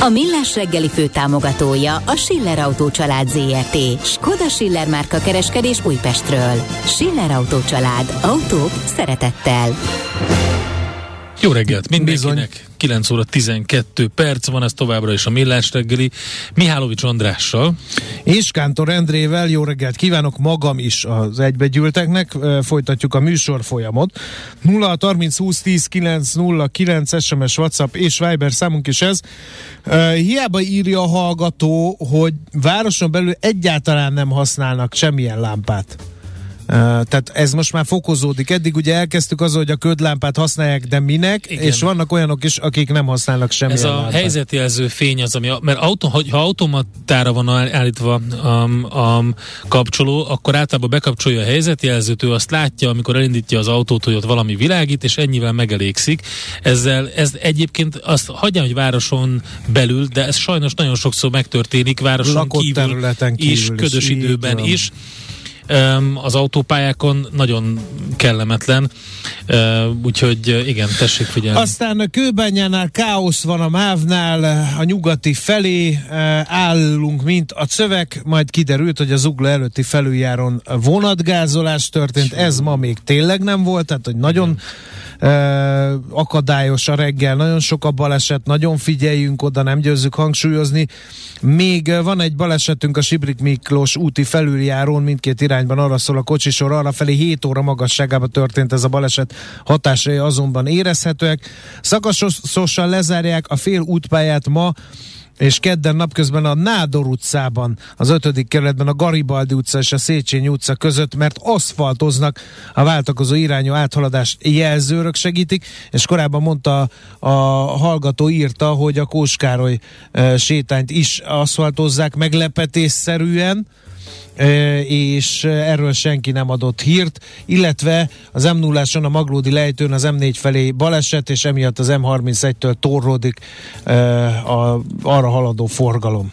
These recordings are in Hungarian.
A Millás reggeli fő támogatója a Schiller Autó család ZRT. Skoda Schiller márka kereskedés Újpestről. Schiller Autó család. Autók szeretettel. Jó reggelt mindenkinek! Bizony. 9 óra 12 perc van, ez továbbra is a Millás reggeli. Mihálovics Andrással. És Kántor Endrével, jó reggelt kívánok magam is az egybegyűlteknek. Folytatjuk a műsor folyamot. 0 30 20 10 9 0 9 SMS, WhatsApp és Viber számunk is ez. Hiába írja a hallgató, hogy városon belül egyáltalán nem használnak semmilyen lámpát. Tehát ez most már fokozódik. Eddig ugye elkezdtük azzal, hogy a ködlámpát használják, de minek, Igen. és vannak olyanok is, akik nem használnak semmilyen Ez a lámpát. helyzetjelző fény az, ami, mert autó, ha automatára van állítva um, a kapcsoló, akkor általában bekapcsolja a helyzetjelzőt, ő azt látja, amikor elindítja az autót, hogy ott valami világít, és ennyivel megelégszik. Ezzel, ez egyébként azt hagyja, hogy városon belül, de ez sajnos nagyon sokszor megtörténik városon Lakott kívül, kívül is, ködös időben is az autópályákon nagyon kellemetlen, úgyhogy igen, tessék figyelni. Aztán a Kőbányánál káosz van a Mávnál, a nyugati felé állunk, mint a cövek, majd kiderült, hogy az Ugla előtti felüljáron vonatgázolás történt, ez ma még tényleg nem volt, tehát hogy nagyon igen akadályos a reggel, nagyon sok a baleset, nagyon figyeljünk oda, nem győzzük hangsúlyozni. Még van egy balesetünk a Sibrik Miklós úti felüljárón, mindkét irányban arra szól a kocsisor, arra felé 7 óra magasságában történt ez a baleset, hatásai azonban érezhetőek. Szakaszosan lezárják a fél útpályát ma, és kedden napközben a Nádor utcában, az ötödik kerületben a Garibaldi utca és a Széchenyi utca között, mert aszfaltoznak a váltakozó irányú áthaladást jelzőrök segítik, és korábban mondta a hallgató írta, hogy a Kóskároly e, sétányt is aszfaltozzák meglepetésszerűen, és erről senki nem adott hírt, illetve az m 0 a Maglódi lejtőn az M4 felé baleset, és emiatt az M31-től torródik a arra haladó forgalom.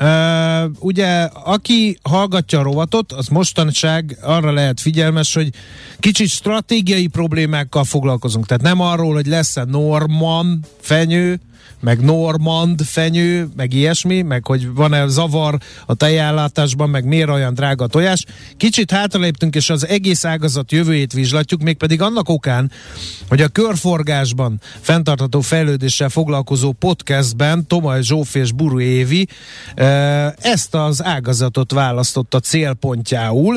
Uh, ugye, aki hallgatja a rovatot, az mostanság arra lehet figyelmes, hogy kicsit stratégiai problémákkal foglalkozunk. Tehát nem arról, hogy lesz-e Norman fenyő, meg normand fenyő, meg ilyesmi, meg hogy van-e zavar a tejállátásban, meg miért olyan drága tojás. Kicsit hátraléptünk, és az egész ágazat jövőjét vizslatjuk, mégpedig annak okán, hogy a körforgásban fenntartható fejlődéssel foglalkozó podcastben Tomaj Zsófi és Buru Évi ezt az ágazatot választotta célpontjául.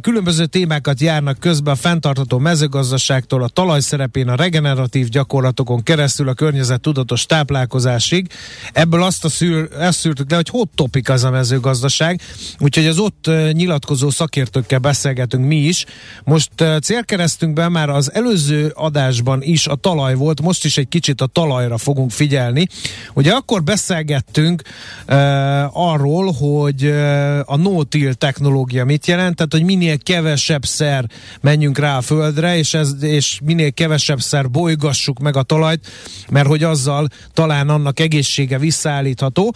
Különböző témákat járnak közben a fenntartható mezőgazdaságtól, a talajszerepén, a regeneratív gyakorlatokon keresztül a környezet tudatos táplálkozásig. Ebből azt, a szűr, ezt szűrtük le, hogy hot topic az a mezőgazdaság, úgyhogy az ott nyilatkozó szakértőkkel beszélgetünk mi is. Most célkeresztünkben már az előző adásban is a talaj volt, most is egy kicsit a talajra fogunk figyelni. Ugye akkor beszélgettünk uh, arról, hogy uh, a no-till technológia mit jelent, tehát hogy minél kevesebb szer menjünk rá a földre, és, ez, és minél kevesebb szer bolygassuk meg a talajt, mert hogy azzal talán annak egészsége visszaállítható,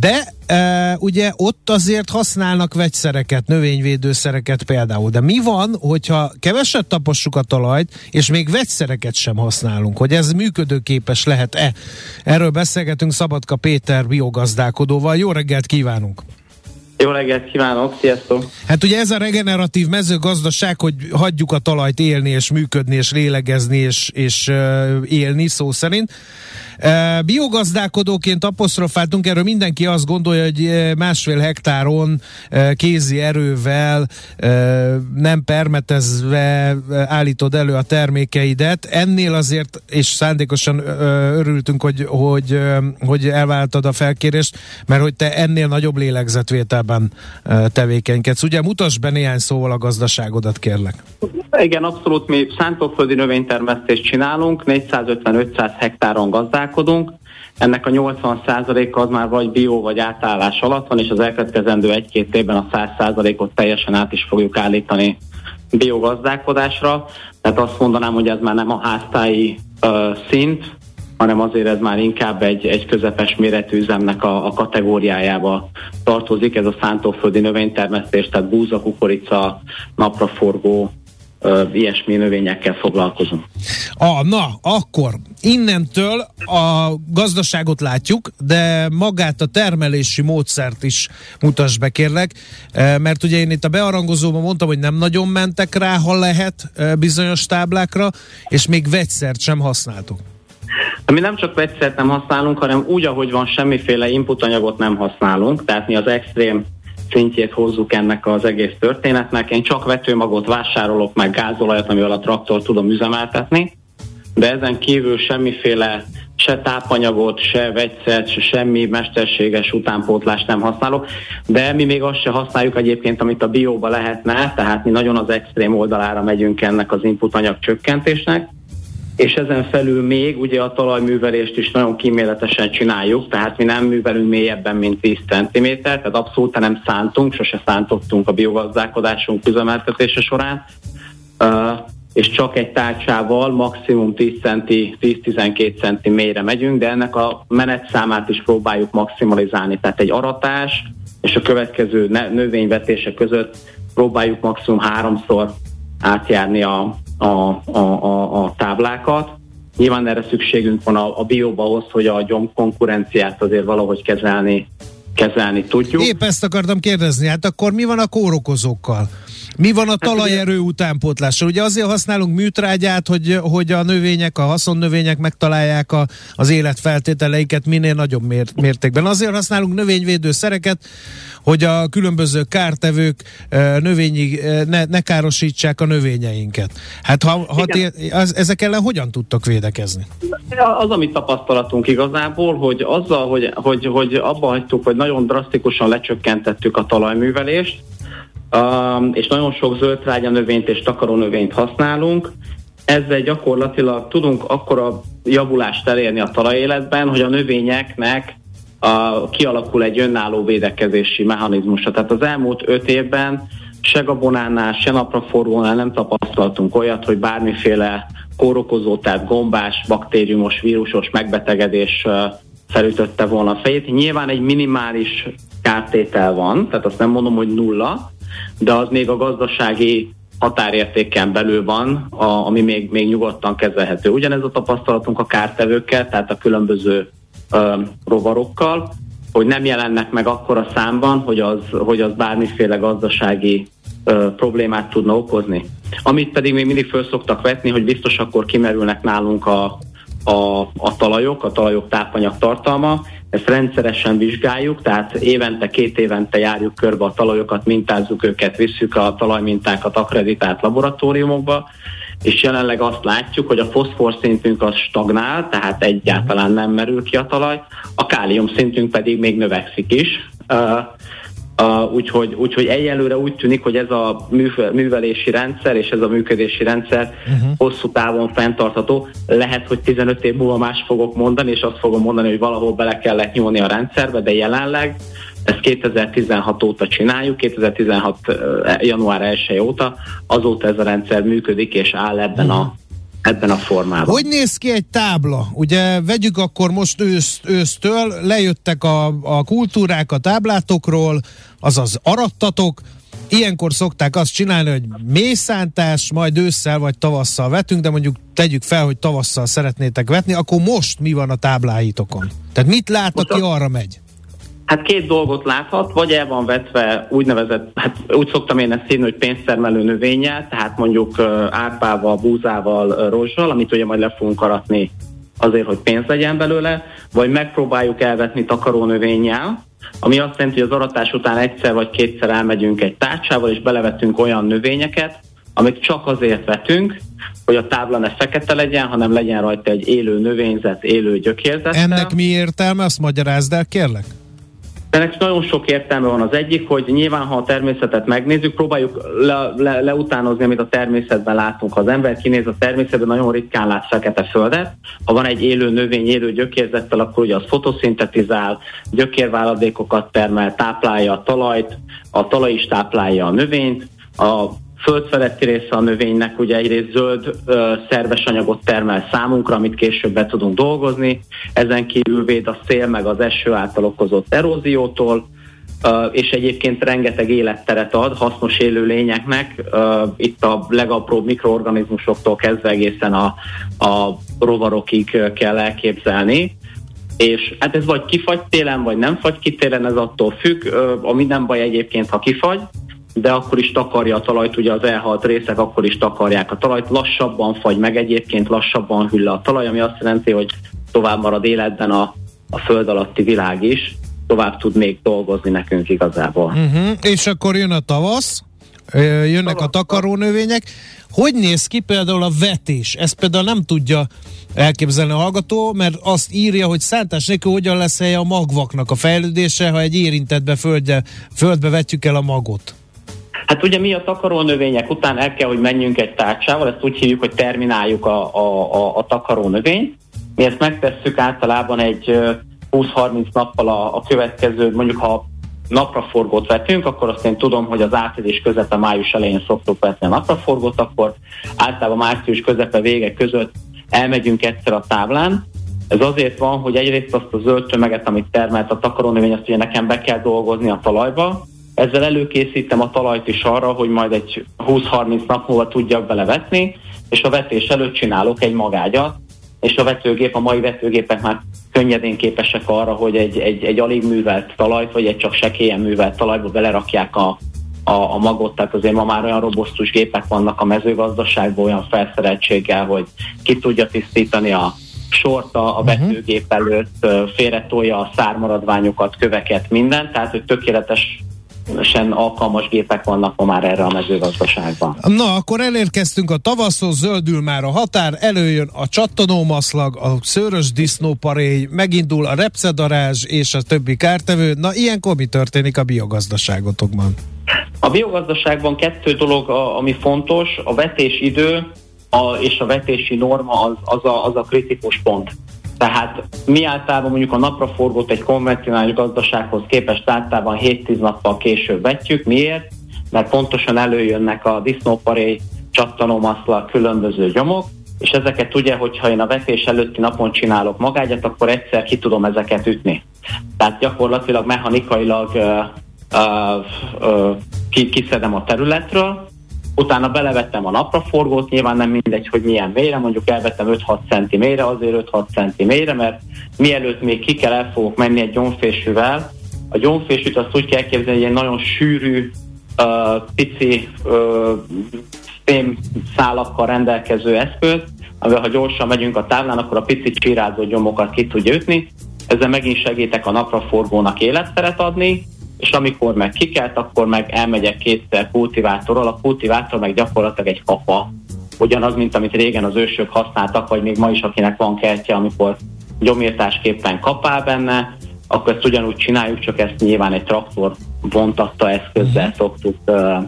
de e, ugye ott azért használnak vegyszereket, növényvédőszereket például. De mi van, hogyha keveset tapossuk a talajt, és még vegyszereket sem használunk, hogy ez működőképes lehet-e? Erről beszélgetünk Szabadka Péter biogazdálkodóval. Jó reggelt kívánunk! Jó reggelt kívánok, sziasztok! Hát ugye ez a regeneratív mezőgazdaság, hogy hagyjuk a talajt élni és működni és lélegezni és, és uh, élni szó szerint. Biogazdálkodóként apostrofáltunk, erről mindenki azt gondolja, hogy másfél hektáron kézi erővel, nem permetezve állítod elő a termékeidet. Ennél azért, és szándékosan örültünk, hogy, hogy, hogy elváltad a felkérést, mert hogy te ennél nagyobb lélegzetvételben tevékenykedsz. Ugye mutasd be néhány szóval a gazdaságodat, kérlek. Igen, abszolút mi szántóföldi növénytermesztést csinálunk, 450-500 hektáron gazdálkodunk, gazdálkodunk, ennek a 80%-a az már vagy bio vagy átállás alatt van, és az elkövetkezendő egy-két évben a 100%-ot teljesen át is fogjuk állítani biogazdálkodásra. Tehát azt mondanám, hogy ez már nem a háztáji uh, szint, hanem azért ez már inkább egy, egy közepes méretű üzemnek a, a kategóriájába tartozik. Ez a szántóföldi növénytermesztés, tehát búza, kukorica, napraforgó, ilyesmi növényekkel foglalkozunk. Ah, na, akkor innentől a gazdaságot látjuk, de magát a termelési módszert is mutass be, kérlek, mert ugye én itt a bearangozóban mondtam, hogy nem nagyon mentek rá, ha lehet bizonyos táblákra, és még vegyszert sem használtuk. Mi nem csak vegyszert nem használunk, hanem úgy, ahogy van, semmiféle inputanyagot nem használunk, tehát mi az extrém szintjét hozzuk ennek az egész történetnek. Én csak vetőmagot vásárolok, meg gázolajat, amivel a traktor tudom üzemeltetni, de ezen kívül semmiféle se tápanyagot, se vegyszert, se semmi mesterséges utánpótlást nem használok, de mi még azt se használjuk egyébként, amit a bióba lehetne, tehát mi nagyon az extrém oldalára megyünk ennek az inputanyag csökkentésnek, és ezen felül még ugye a talajművelést is nagyon kíméletesen csináljuk, tehát mi nem művelünk mélyebben, mint 10 cm, tehát abszolút nem szántunk, sose szántottunk a biogazdálkodásunk üzemeltetése során, és csak egy tárcsával maximum 10 centi, 10-12 centi mélyre megyünk, de ennek a menetszámát is próbáljuk maximalizálni, tehát egy aratás és a következő növényvetése között próbáljuk maximum háromszor átjárni a, a, a, a, a táblákat. Nyilván erre szükségünk van a, a bióba ahhoz, hogy a gyom konkurenciát azért valahogy kezelni, kezelni tudjuk. Épp ezt akartam kérdezni, hát akkor mi van a kórokozókkal? Mi van a talajerő utánpótlással? Ugye azért használunk műtrágyát, hogy, hogy a növények, a haszonnövények megtalálják a, az életfeltételeiket minél nagyobb mértékben. Azért használunk növényvédőszereket, hogy a különböző kártevők növényi, ne, ne károsítsák a növényeinket. Hát ha, ha ti, az, ezek ellen hogyan tudtok védekezni? Az, amit tapasztalatunk igazából, hogy azzal, hogy, hogy, hogy abba hagytuk, hogy nagyon drasztikusan lecsökkentettük a talajművelést, um, és nagyon sok zöldtrágya növényt és takaró növényt használunk, ezzel gyakorlatilag tudunk akkora javulást elérni a talajéletben, hogy a növényeknek a, kialakul egy önálló védekezési mechanizmusa. Tehát az elmúlt öt évben se gabonánál, se napraforgónál nem tapasztaltunk olyat, hogy bármiféle kórokozó, tehát gombás, baktériumos, vírusos megbetegedés felütötte volna a fejét. Nyilván egy minimális kártétel van, tehát azt nem mondom, hogy nulla, de az még a gazdasági határértéken belül van, a, ami még, még nyugodtan kezelhető. Ugyanez a tapasztalatunk a kártevőkkel, tehát a különböző ö, rovarokkal, hogy nem jelennek meg akkora számban, hogy az, hogy az bármiféle gazdasági ö, problémát tudna okozni. Amit pedig még mindig föl szoktak vetni, hogy biztos akkor kimerülnek nálunk a, a, a talajok, a talajok tápanyag tartalma. Ezt rendszeresen vizsgáljuk, tehát évente, két évente járjuk körbe a talajokat, mintázzuk őket, visszük a talajmintákat akreditált laboratóriumokba, és jelenleg azt látjuk, hogy a foszfor szintünk az stagnál, tehát egyáltalán nem merül ki a talaj, a kálium szintünk pedig még növekszik is. Uh, úgyhogy, úgyhogy egyelőre úgy tűnik, hogy ez a művelési rendszer és ez a működési rendszer uh-huh. hosszú távon fenntartható. Lehet, hogy 15 év múlva más fogok mondani, és azt fogom mondani, hogy valahol bele kellett nyúlni a rendszerbe, de jelenleg ezt 2016 óta csináljuk, 2016. január 1 óta, azóta ez a rendszer működik és áll ebben a mhm. Ebben a formában. Hogy néz ki egy tábla? Ugye vegyük akkor most ősz, ősztől, lejöttek a, a kultúrák a táblátokról, azaz arattatok, Ilyenkor szokták azt csinálni, hogy mészántás, majd ősszel vagy tavasszal vetünk, de mondjuk tegyük fel, hogy tavasszal szeretnétek vetni, akkor most mi van a tábláitokon? Tehát mit lát, aki arra megy? Hát két dolgot láthat, vagy el van vetve úgynevezett, hát úgy szoktam én ezt hívni, hogy pénztermelő növényel, tehát mondjuk árpával, búzával, rozsal, amit ugye majd le fogunk aratni azért, hogy pénz legyen belőle, vagy megpróbáljuk elvetni takaró növényel, ami azt jelenti, hogy az aratás után egyszer vagy kétszer elmegyünk egy tárcsával, és belevetünk olyan növényeket, amit csak azért vetünk, hogy a tábla ne fekete legyen, hanem legyen rajta egy élő növényzet, élő gyökérzet. Ennek mi értelme? Azt magyarázd el, kérlek. Ennek nagyon sok értelme van az egyik, hogy nyilván, ha a természetet megnézzük, próbáljuk le, le, leutánozni, amit a természetben látunk. Ha az ember kinéz a természetben, nagyon ritkán lát fekete földet. Ha van egy élő növény, élő gyökérzettel, akkor ugye az fotoszintetizál, gyökérváladékokat termel, táplálja a talajt, a talaj is táplálja a növényt, a földfeletti része a növénynek ugye egyrészt zöld ö, szerves anyagot termel számunkra, amit később be tudunk dolgozni, ezen kívül véd a szél meg az eső által okozott eróziótól, ö, és egyébként rengeteg életteret ad hasznos élőlényeknek, ö, itt a legapróbb mikroorganizmusoktól kezdve egészen a, a rovarokig kell elképzelni. És hát ez vagy kifagy télen, vagy nem fagy ki télen, ez attól függ, a minden baj egyébként, ha kifagy, de akkor is takarja a talajt, ugye az elhalt részek akkor is takarják a talajt, lassabban fagy meg egyébként, lassabban hűl a talaj, ami azt jelenti, hogy tovább marad életben a, a föld alatti világ is, tovább tud még dolgozni nekünk igazából. Uh-huh. És akkor jön a tavasz, jönnek a takarónövények. Hogy néz ki például a vetés? Ezt például nem tudja elképzelni a hallgató, mert azt írja, hogy szántás nélkül hogyan lesz a magvaknak a fejlődése, ha egy érintetbe földbe, földbe vetjük el a magot. Hát ugye mi a takaró növények után el kell, hogy menjünk egy tárcsával, ezt úgy hívjuk, hogy termináljuk a, a, a, a takaró növényt. Mi ezt megtesszük általában egy 20-30 nappal a, a következő, mondjuk ha napraforgót vetünk, akkor azt én tudom, hogy az április közepe, május elején szoktuk vetni a napraforgót, akkor általában március közepe vége között elmegyünk egyszer a táblán. Ez azért van, hogy egyrészt azt a zöld tömeget, amit termelt a takarónövény, azt ugye nekem be kell dolgozni a talajba, ezzel előkészítem a talajt is arra, hogy majd egy 20-30 nap múlva tudjak belevetni, és a vetés előtt csinálok egy magágyat, és a vetőgép, a mai vetőgépek már könnyedén képesek arra, hogy egy, egy, egy alig művelt talajt, vagy egy csak sekélyen művelt talajba belerakják a, a, a magot, tehát azért ma már olyan robosztus gépek vannak a mezőgazdaságban olyan felszereltséggel, hogy ki tudja tisztítani a sort a, a mhm. vetőgép előtt, félretolja a szármaradványokat, köveket, mindent, tehát hogy tökéletes sen alkalmas gépek vannak ma már erre a mezőgazdaságban. Na, akkor elérkeztünk a tavaszhoz, zöldül már a határ, előjön a csattanómaszlag, a szőrös disznóparély, megindul a repcedarázs és a többi kártevő. Na, ilyenkor mi történik a biogazdaságotokban? A biogazdaságban kettő dolog, ami fontos, a vetésidő a, és a vetési norma az, az, a, az a kritikus pont. Tehát mi általában mondjuk a napraforgót egy konvencionális gazdasághoz képest általában 7-10 nappal később vetjük. Miért? Mert pontosan előjönnek a disznóparé, csattanómaszla, különböző gyomok, és ezeket ugye, hogyha én a vetés előtti napon csinálok magágyat, akkor egyszer ki tudom ezeket ütni. Tehát gyakorlatilag mechanikailag uh, uh, uh, kiszedem a területről, Utána belevettem a napraforgót, nyilván nem mindegy, hogy milyen mélyre, mondjuk elvettem 5-6 cm mélyre, azért 5-6 cm mélyre, mert mielőtt még ki kell, el fogok menni egy gyomfésűvel. A gyomfésűt azt úgy kell képzelni, hogy egy nagyon sűrű, uh, pici uh, szálakkal rendelkező eszköz, amivel ha gyorsan megyünk a táblán, akkor a pici csirázó gyomokat ki tudja ütni. Ezzel megint segítek a napraforgónak életteret adni, és amikor meg kikelt, akkor meg elmegyek kétszer kultivátorral, a kultivátor meg gyakorlatilag egy kapa, ugyanaz, mint amit régen az ősök használtak, vagy még ma is, akinek van kertje, amikor gyomírtásképpen kapál benne, akkor ezt ugyanúgy csináljuk, csak ezt nyilván egy traktor vontatta eszközzel uh-huh. szoktuk uh,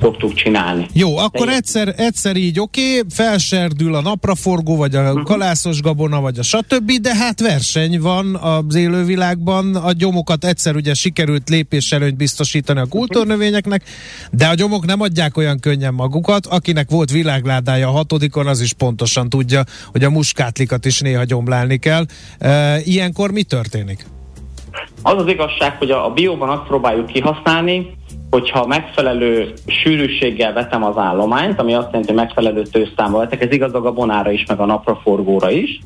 szoktuk csinálni. Jó, akkor egyszer, egyszer így oké, okay, felserdül a napraforgó, vagy a uh-huh. kalászos gabona, vagy a stb., de hát verseny van az élővilágban, a gyomokat egyszer ugye sikerült lépéselőnyt biztosítani a kultúrnövényeknek, de a gyomok nem adják olyan könnyen magukat, akinek volt világládája a hatodikon, az is pontosan tudja, hogy a muskátlikat is néha gyomlálni kell. E, ilyenkor mi történik? Az az igazság, hogy a, a bióban azt próbáljuk kihasználni, hogyha megfelelő sűrűséggel vetem az állományt, ami azt jelenti, hogy megfelelő tőzszámmal vetek, ez igaz a gabonára is, meg a napraforgóra is,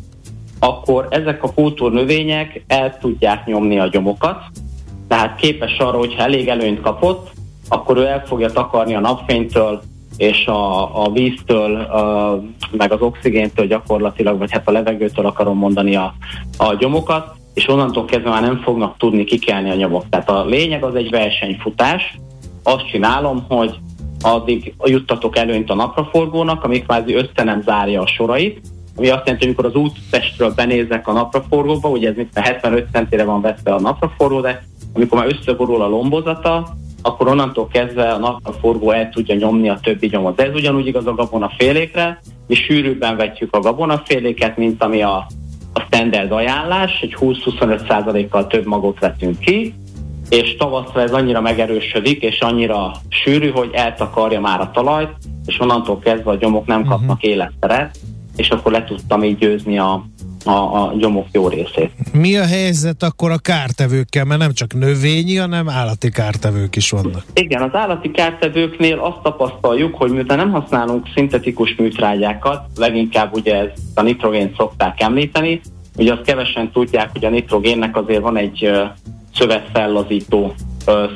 akkor ezek a kultúrnövények el tudják nyomni a gyomokat, tehát képes arra, hogyha elég előnyt kapott, akkor ő el fogja takarni a napfénytől, és a, a víztől, a, meg az oxigéntől gyakorlatilag, vagy hát a levegőtől akarom mondani a, a gyomokat, és onnantól kezdve már nem fognak tudni kikelni a nyomok. Tehát a lényeg az egy versenyfutás. Azt csinálom, hogy addig juttatok előnyt a napraforgónak, amik kvázi össze nem zárja a sorait, ami azt jelenti, hogy amikor az úttestről benézek a napraforgóba, ugye ez mint 75 centire van veszve a napraforgó, de amikor már összeborul a lombozata, akkor onnantól kezdve a napraforgó el tudja nyomni a többi nyomot. Ez ugyanúgy igaz a gabonafélékre, mi sűrűbben vetjük a gabonaféléket, mint ami a, a standard ajánlás, egy 20-25%-kal több magot vetünk ki, és tavaszra ez annyira megerősödik, és annyira sűrű, hogy eltakarja már a talajt, és onnantól kezdve a gyomok nem kapnak uh-huh. életteret, és akkor le tudtam így győzni a, a, a gyomok jó részét. Mi a helyzet akkor a kártevőkkel, mert nem csak növényi, hanem állati kártevők is vannak? Igen, az állati kártevőknél azt tapasztaljuk, hogy miután nem használunk szintetikus műtrágyákat, leginkább ugye ezt a nitrogént szokták említeni, ugye azt kevesen tudják, hogy a nitrogénnek azért van egy szövetfellazító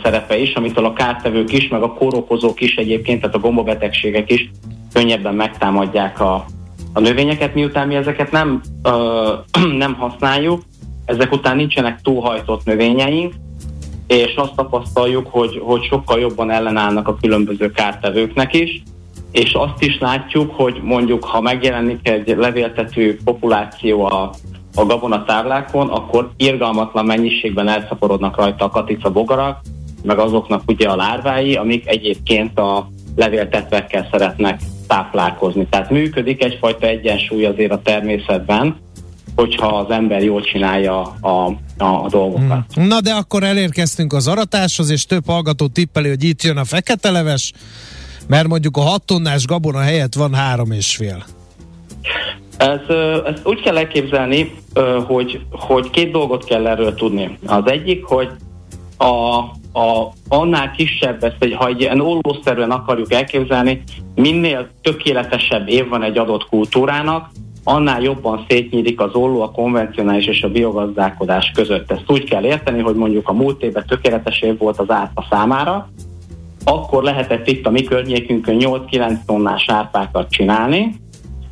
szerepe is, amitől a kártevők is, meg a kórokozók is egyébként, tehát a gombabetegségek is könnyebben megtámadják a, a növényeket, miután mi ezeket nem, ö, nem használjuk, ezek után nincsenek túlhajtott növényeink, és azt tapasztaljuk, hogy, hogy sokkal jobban ellenállnak a különböző kártevőknek is, és azt is látjuk, hogy mondjuk, ha megjelenik egy levéltető populáció a, a gabonatáblákon, akkor irgalmatlan mennyiségben elszaporodnak rajta a katica bogarak, meg azoknak ugye a lárvái, amik egyébként a levéltetvekkel szeretnek táplálkozni. Tehát működik egyfajta egyensúly azért a természetben, hogyha az ember jól csinálja a, a, a dolgokat. Hmm. Na de akkor elérkeztünk az aratáshoz, és több hallgató tippeli, hogy itt jön a fekete leves, mert mondjuk a 6 tonnás gabona helyett van három és fél. Ez, ezt úgy kell elképzelni, hogy, hogy két dolgot kell erről tudni. Az egyik, hogy a, a, annál kisebb, ezt, hogy ha egy ilyen ollószerűen akarjuk elképzelni, minél tökéletesebb év van egy adott kultúrának, annál jobban szétnyílik az olló a konvencionális és a biogazdálkodás között. Ezt úgy kell érteni, hogy mondjuk a múlt évben tökéletes év volt az árpa számára, akkor lehetett itt a mi környékünkön 8-9 tonnás árpákat csinálni,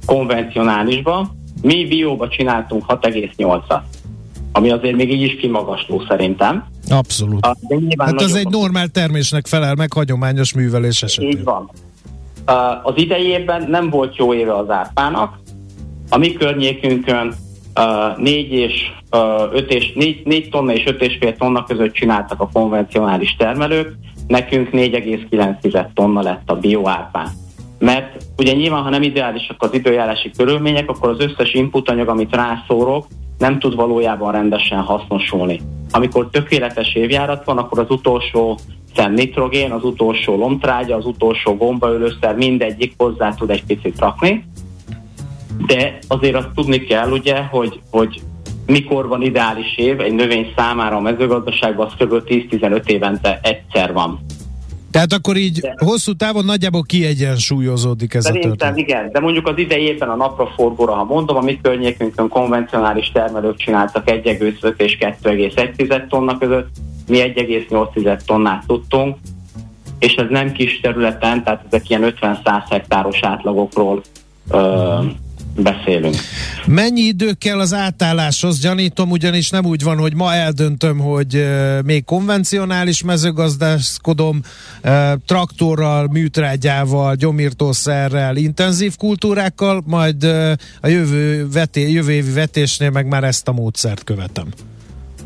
konvencionálisba, mi bióba csináltunk 6,8-at, ami azért még így is kimagasló szerintem. Abszolút. A, hát az egy normál termésnek felel meg hagyományos művelés esetén. Így van. Az idejében nem volt jó éve az árpának. A mi környékünkön 4 és 5 és 4, 4 tonna és 5,5 tonna között csináltak a konvencionális termelők, nekünk 4,9 tonna lett a bioárpán. Mert ugye nyilván, ha nem ideálisak az időjárási körülmények, akkor az összes inputanyag, amit rászórok, nem tud valójában rendesen hasznosulni. Amikor tökéletes évjárat van, akkor az utolsó szem nitrogén, az utolsó lomtrágya, az utolsó gombaölőszer, mindegyik hozzá tud egy picit rakni. De azért azt tudni kell, ugye, hogy, hogy mikor van ideális év, egy növény számára a mezőgazdaságban az kb. 10-15 évente egyszer van. Tehát akkor így de. hosszú távon nagyjából kiegyensúlyozódik ez Szerintem a történet. igen, de mondjuk az idejében a napraforgóra, ha mondom, a mi környékünkön konvencionális termelők csináltak 1,5 és 2,1 tonna között, mi 1,8 tonnát tudtunk, és ez nem kis területen, tehát ezek ilyen 50-100 hektáros átlagokról ö, beszélünk. Mennyi idő kell az átálláshoz? Gyanítom, ugyanis nem úgy van, hogy ma eldöntöm, hogy még konvencionális mezőgazdászkodom, uh, traktorral, műtrágyával, gyomírtószerrel, intenzív kultúrákkal, majd a jövő, veté, jövő évi vetésnél meg már ezt a módszert követem.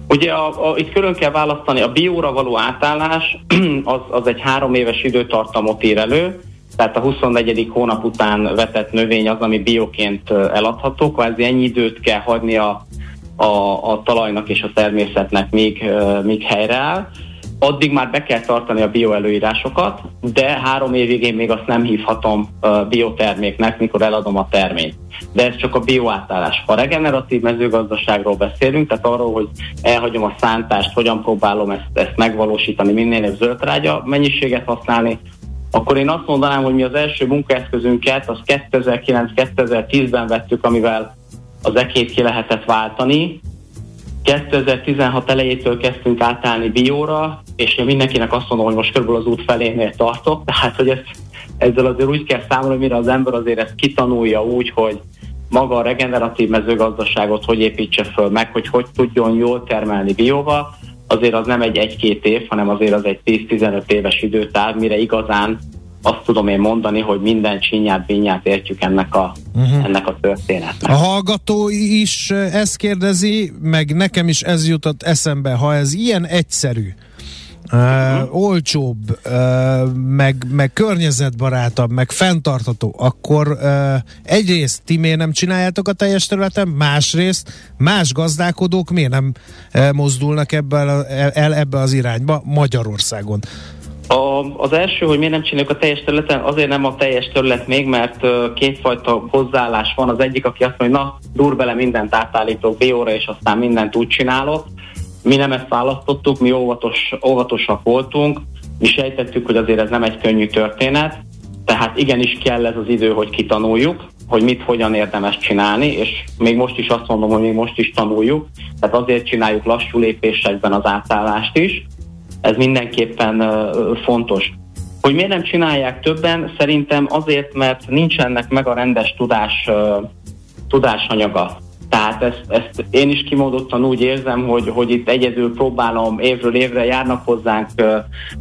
Ugye a, a, itt külön kell választani, a bióra való átállás az, az egy három éves időtartamot ír elő, tehát a 24. hónap után vetett növény az, ami bioként eladható, kvázi ennyi időt kell hagyni a, a, a talajnak és a természetnek, míg, míg helyreáll. Addig már be kell tartani a bioelőírásokat, de három évig én még azt nem hívhatom bioterméknek, mikor eladom a terményt. De ez csak a bioátállás. Ha regeneratív mezőgazdaságról beszélünk, tehát arról, hogy elhagyom a szántást, hogyan próbálom ezt, ezt megvalósítani, minél zöldrágya mennyiséget használni, akkor én azt mondanám, hogy mi az első munkaeszközünket az 2009-2010-ben vettük, amivel az ekét ki lehetett váltani, 2016 elejétől kezdtünk átállni bióra, és én mindenkinek azt mondom, hogy most körülbelül az út felénél tartok, tehát hogy ezt, ezzel azért úgy kell számolni, mire az ember azért ezt kitanulja úgy, hogy maga a regeneratív mezőgazdaságot hogy építse föl meg, hogy hogy tudjon jól termelni bióval, azért az nem egy egy-két év, hanem azért az egy 10-15 éves időtáv, mire igazán azt tudom én mondani, hogy minden csinyát, bínyát értjük ennek a, uh-huh. ennek a történetnek. A hallgató is ezt kérdezi, meg nekem is ez jutott eszembe, ha ez ilyen egyszerű, uh, olcsóbb, uh, meg, meg környezetbarátabb, meg fenntartható, akkor uh, egyrészt ti miért nem csináljátok a teljes területen, másrészt más gazdálkodók miért nem uh, mozdulnak ebbe, el ebbe az irányba Magyarországon? A, az első, hogy miért nem csináljuk a teljes területen, azért nem a teljes terület még, mert uh, kétfajta hozzáállás van. Az egyik, aki azt mondja, hogy na, dur bele mindent átállítok B-óra, és aztán mindent úgy csinálok. Mi nem ezt választottuk, mi óvatos, óvatosak voltunk, mi sejtettük, hogy azért ez nem egy könnyű történet, tehát igenis kell ez az idő, hogy kitanuljuk, hogy mit, hogyan érdemes csinálni, és még most is azt mondom, hogy még most is tanuljuk, tehát azért csináljuk lassú lépésekben az átállást is, ez mindenképpen fontos. Hogy miért nem csinálják többen? Szerintem azért, mert nincsenek meg a rendes tudás, tudásanyaga. Tehát ezt, ezt én is kimondottan úgy érzem, hogy, hogy itt egyedül próbálom évről évre járnak hozzánk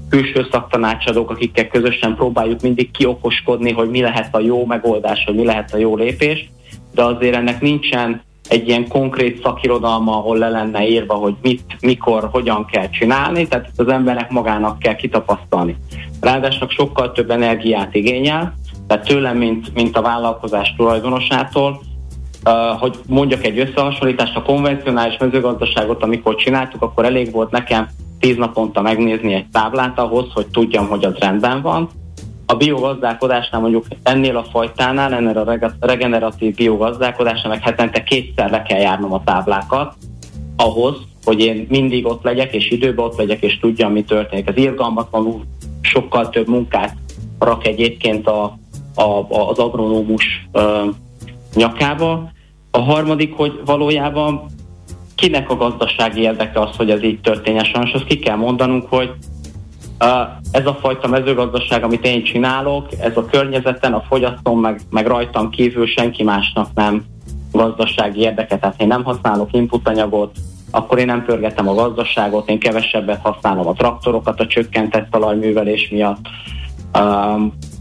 külső szaktanácsadók, akikkel közösen próbáljuk mindig kiokoskodni, hogy mi lehet a jó megoldás, hogy mi lehet a jó lépés, de azért ennek nincsen egy ilyen konkrét szakirodalma, ahol le lenne írva, hogy mit, mikor, hogyan kell csinálni, tehát az embernek magának kell kitapasztalni. Ráadásul sokkal több energiát igényel, tehát tőlem, mint, mint a vállalkozás tulajdonosától, hogy mondjak egy összehasonlítást, a konvencionális mezőgazdaságot, amikor csináltuk, akkor elég volt nekem tíz naponta megnézni egy táblát ahhoz, hogy tudjam, hogy az rendben van, a biogazdálkodásnál mondjuk ennél a fajtánál, ennél a regeneratív biogazdálkodásnál meg hetente kétszer le kell járnom a táblákat, ahhoz, hogy én mindig ott legyek, és időben ott legyek, és tudjam, mi történik. Ez irgalmatlanul sokkal több munkát rak egyébként a, a, az agronómus nyakába. A harmadik, hogy valójában kinek a gazdasági érdeke az, hogy ez így történjen. Sajnos azt ki kell mondanunk, hogy ez a fajta mezőgazdaság, amit én csinálok, ez a környezeten, a fogyasztón, meg, meg rajtam kívül senki másnak nem gazdasági érdeke. Tehát én nem használok inputanyagot, akkor én nem pörgetem a gazdaságot, én kevesebbet használom a traktorokat a csökkentett talajművelés miatt.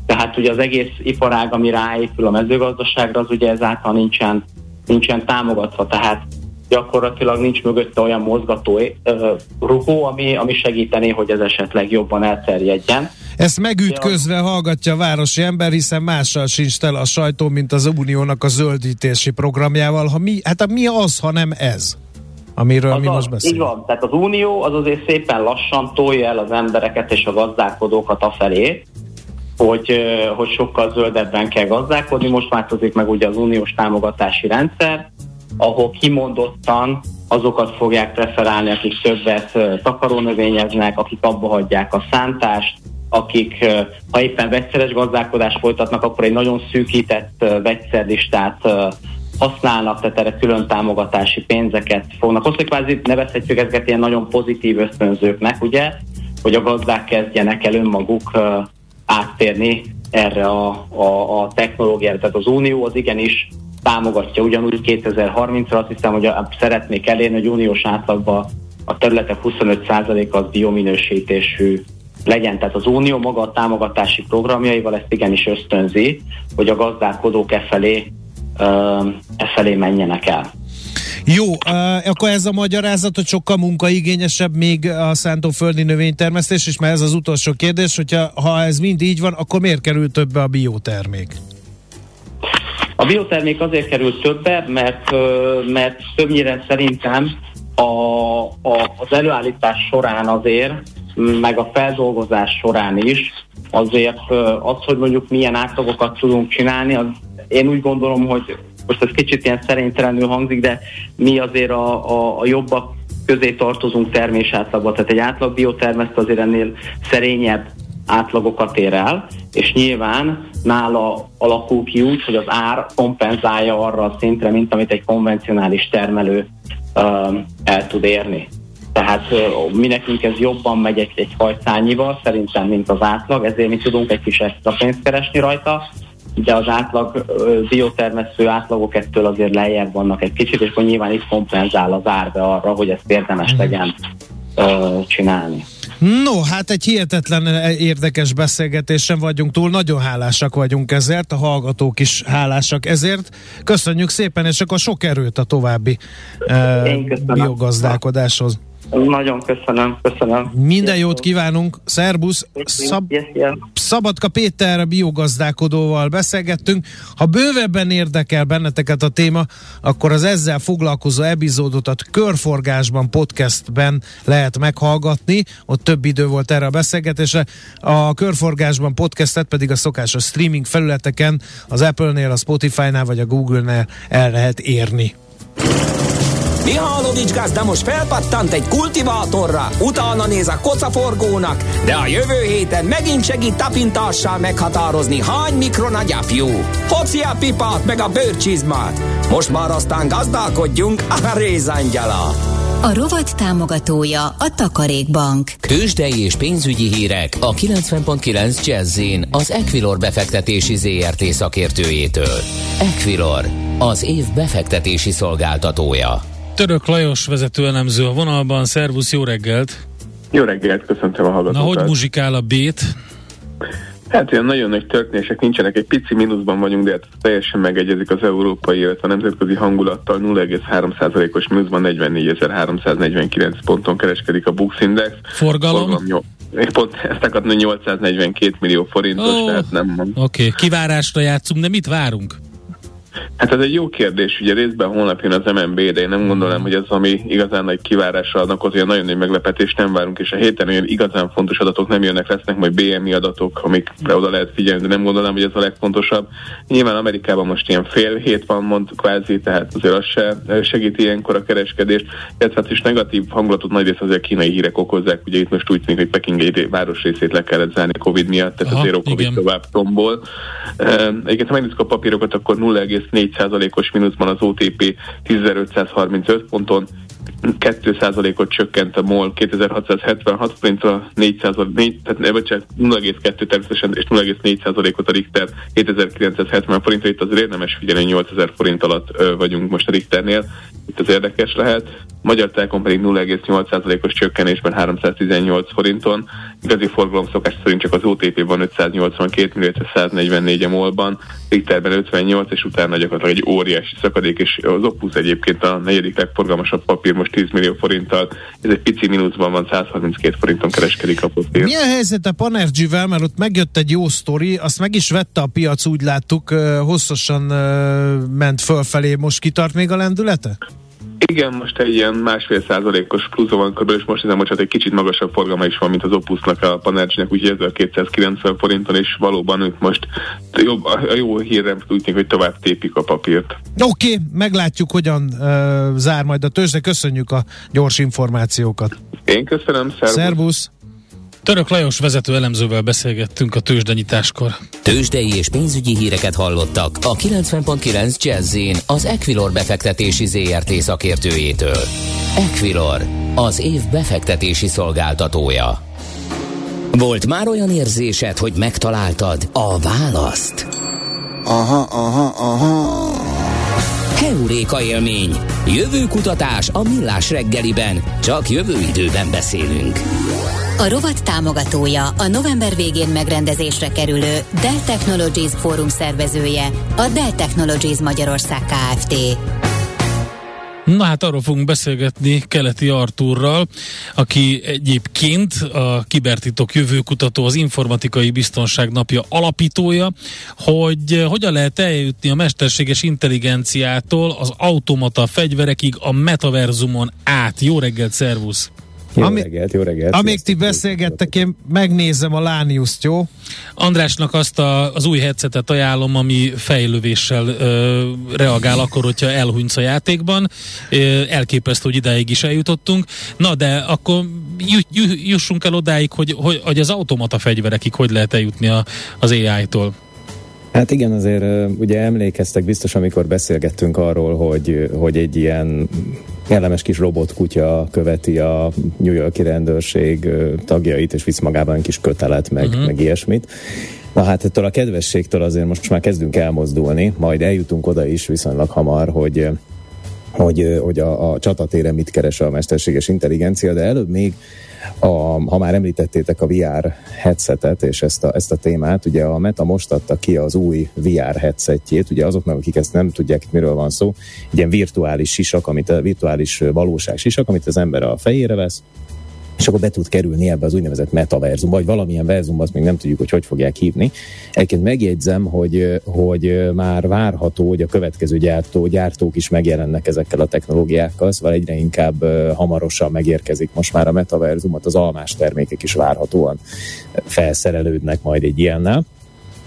Tehát ugye az egész iparág, ami ráépül a mezőgazdaságra, az ugye ezáltal nincsen, nincsen támogatva. Tehát gyakorlatilag nincs mögötte olyan mozgató rugó, ami, ami segítené, hogy ez esetleg jobban elterjedjen. Ezt megütközve hallgatja a városi ember, hiszen mással sincs tele a sajtó, mint az Uniónak a zöldítési programjával. Ha mi, hát mi az, ha nem ez? amiről az mi most beszélünk. Így van, tehát az Unió az azért szépen lassan tolja el az embereket és a gazdálkodókat afelé, hogy, hogy sokkal zöldebben kell gazdálkodni. Most változik meg ugye az uniós támogatási rendszer, ahol kimondottan azokat fogják preferálni, akik többet takarónövényeznek, akik abba hagyják a szántást, akik, ha éppen vegyszeres gazdálkodást folytatnak, akkor egy nagyon szűkített vegyszerlistát használnak, tehát erre külön támogatási pénzeket fognak. Hogy kvázi nevezhetjük ezeket ilyen nagyon pozitív ösztönzőknek, ugye, hogy a gazdák kezdjenek el önmaguk áttérni erre a, a, a technológiára. Tehát az Unió az igenis támogatja ugyanúgy 2030-ra, azt hiszem, hogy szeretnék elérni, hogy uniós átlagban a területek 25% az biominősítésű legyen. Tehát az Unió maga a támogatási programjaival ezt igenis ösztönzi, hogy a gazdálkodók e felé, e felé menjenek el. Jó, uh, akkor ez a magyarázat, hogy sokkal munkaigényesebb még a szántóföldi növénytermesztés, és már ez az utolsó kérdés, hogyha ha ez mind így van, akkor miért kerül többe a biotermék? A biotermék azért került többe, mert, mert többnyire szerintem a, a, az előállítás során azért, meg a feldolgozás során is, azért az, hogy mondjuk milyen átlagokat tudunk csinálni, az én úgy gondolom, hogy most ez kicsit ilyen szerénytelenül hangzik, de mi azért a, a, a jobbak közé tartozunk termés átlagba. Tehát egy átlag biotermeszt azért ennél szerényebb átlagokat ér el, és nyilván nála alakul ki úgy, hogy az ár kompenzálja arra a szintre, mint amit egy konvencionális termelő el tud érni. Tehát mi nekünk ez jobban megy egy, egy hajszányival, szerintem, mint az átlag, ezért mi tudunk egy kis extra pénzt keresni rajta, de az átlag biotermesztő átlagok ettől azért lejjebb vannak egy kicsit, és akkor nyilván itt kompenzál az árbe arra, hogy ezt érdemes mhm. legyen csinálni. No, hát egy hihetetlen érdekes beszélgetésen vagyunk túl, nagyon hálásak vagyunk ezért, a hallgatók is hálásak ezért. Köszönjük szépen, és akkor sok erőt a további uh, biogazdálkodáshoz. Nagyon köszönöm, köszönöm. Minden jót kívánunk, szerbusz! Szab- Szabadka Péter biogazdálkodóval beszélgettünk. Ha bővebben érdekel benneteket a téma, akkor az ezzel foglalkozó epizódot a Körforgásban podcastben lehet meghallgatni. Ott több idő volt erre a beszélgetésre. A Körforgásban podcastet pedig a szokásos streaming felületeken az Apple-nél, a Spotify-nál vagy a Google-nél el lehet érni. Mihálovics gazda most felpattant egy kultivátorra, utána néz a kocaforgónak, de a jövő héten megint segít tapintással meghatározni, hány mikron a gyapjú. Hoci a pipát meg a bőrcsizmát. Most már aztán gazdálkodjunk a rézangyala. A rovat támogatója a Takarékbank. Kősdei és pénzügyi hírek a 90.9 jazz az Equilor befektetési ZRT szakértőjétől. Equilor, az év befektetési szolgáltatója. Török Lajos vezető elemző a vonalban. Szervusz, jó reggelt! Jó reggelt, köszöntöm a hallgatókat. Na, hogy muzsikál a bét? Hát ilyen nagyon nagy történések nincsenek, egy pici mínuszban vagyunk, de hát teljesen megegyezik az európai, illetve a nemzetközi hangulattal 0,3%-os mínuszban 44.349 ponton kereskedik a Bux Index. Forgalom? Forgalom pont ezt akartam, 842 millió forintos, oh, tehát nem Oké, okay. kivárásra játszunk, de mit várunk? Hát ez egy jó kérdés, ugye részben holnap jön az MNB, de én nem gondolom, hogy ez ami igazán nagy kivárásra adnak, az olyan nagyon nagy meglepetés nem várunk, és a héten olyan igazán fontos adatok nem jönnek, lesznek majd BMI adatok, amikre oda lehet figyelni, de nem gondolom, hogy ez a legfontosabb. Nyilván Amerikában most ilyen fél hét van, mond kvázi, tehát azért az se segíti ilyenkor a kereskedést, illetve hát is negatív hangulatot nagyrészt azért a kínai hírek okozzák, ugye itt most úgy tűnik, hogy Peking egy városrészét le kellett zárni Covid miatt, tehát Aha, azért Covid tovább tombol. Egyébként, ha megnézzük a papírokat, akkor 0,4%-os mínuszban az OTP 10.535 ponton, 2%-ot csökkent a MOL 2676 forintra, 400, 4, tehát bocsánat, 0,2 természetesen, és 0,4%-ot a Richter 7970 forintra, itt azért érdemes figyelni, 8000 forint alatt ö, vagyunk most a Richternél, itt az érdekes lehet. Magyar Telekom pedig 0,8%-os csökkenésben 318 forinton, igazi forgalom szokás szerint csak az OTP-ban 582 millió, 144 a MOL-ban, Richterben 58, és utána gyakorlatilag egy óriási szakadék, és az Opus egyébként a negyedik legforgalmasabb papír most 10 millió forinttal, ez egy pici mínuszban van, 132 forinton kereskedik a papír. Milyen helyzet a Panergy-vel, mert ott megjött egy jó sztori, azt meg is vette a piac, úgy láttuk, hosszasan ment fölfelé, most kitart még a lendülete? Igen, most egy ilyen másfél százalékos pluszon van körülbelül, és most hiszem, hogy csak egy kicsit magasabb forgalma is van, mint az Opusnak, a Panergynek, úgyhogy 1290 forinton, és valóban ők most jobb, a jó hírem úgy tűnik, hogy tovább tépik a papírt. Oké, okay, meglátjuk, hogyan uh, zár majd a tőzsde. Köszönjük a gyors információkat. Én köszönöm, szervusz. szervusz. Török Lajos vezető elemzővel beszélgettünk a tőzsdenyításkor. Tőzsdei és pénzügyi híreket hallottak a 90.9 jazz az Equilor befektetési ZRT szakértőjétől. Equilor, az év befektetési szolgáltatója. Volt már olyan érzésed, hogy megtaláltad a választ? Aha, aha, aha. Heuréka élmény. Jövő kutatás a millás reggeliben. Csak jövő időben beszélünk. A rovat támogatója, a november végén megrendezésre kerülő Dell Technologies Fórum szervezője, a Dell Technologies Magyarország Kft. Na hát arról fogunk beszélgetni Keleti Artúrral, aki egyébként a kibertitok jövőkutató, az informatikai biztonság napja alapítója, hogy hogyan lehet eljutni a mesterséges intelligenciától az automata fegyverekig a metaverzumon át. Jó reggelt, szervusz! Jó Ami, reggelt, jó reggelt. Amíg ti beszélgettek, én megnézem a Lániuszt, jó? Andrásnak azt a, az új headsetet ajánlom, ami fejlővéssel ö, reagál akkor, hogyha elhunysz a játékban. Ö, elképesztő, hogy idáig is eljutottunk. Na, de akkor jussunk el odáig, hogy, hogy, hogy az automata fegyverekig hogy lehet eljutni a, az AI-tól. Hát igen, azért ugye emlékeztek biztos, amikor beszélgettünk arról, hogy, hogy egy ilyen kellemes kis robotkutya követi a New Yorki rendőrség tagjait, és visz magában kis kötelet, meg, uh-huh. meg ilyesmit. Na hát ettől a kedvességtől azért most már kezdünk elmozdulni, majd eljutunk oda is viszonylag hamar, hogy hogy, hogy a, a csatatéren mit keres a mesterséges intelligencia, de előbb még, a, ha már említettétek a VR headsetet és ezt a, ezt a témát, ugye a Meta most adta ki az új VR headsetjét, ugye azoknak, akik ezt nem tudják, miről van szó, egy ilyen virtuális sisak, amit a virtuális valóság sisak, amit az ember a fejére vesz, és akkor be tud kerülni ebbe az úgynevezett metaverzumba, vagy valamilyen verzumba, azt még nem tudjuk, hogy hogy fogják hívni. Egyébként megjegyzem, hogy, hogy már várható, hogy a következő gyártó, gyártók is megjelennek ezekkel a technológiákkal, szóval egyre inkább hamarosan megérkezik most már a metaverzumot, az almás termékek is várhatóan felszerelődnek majd egy ilyennel.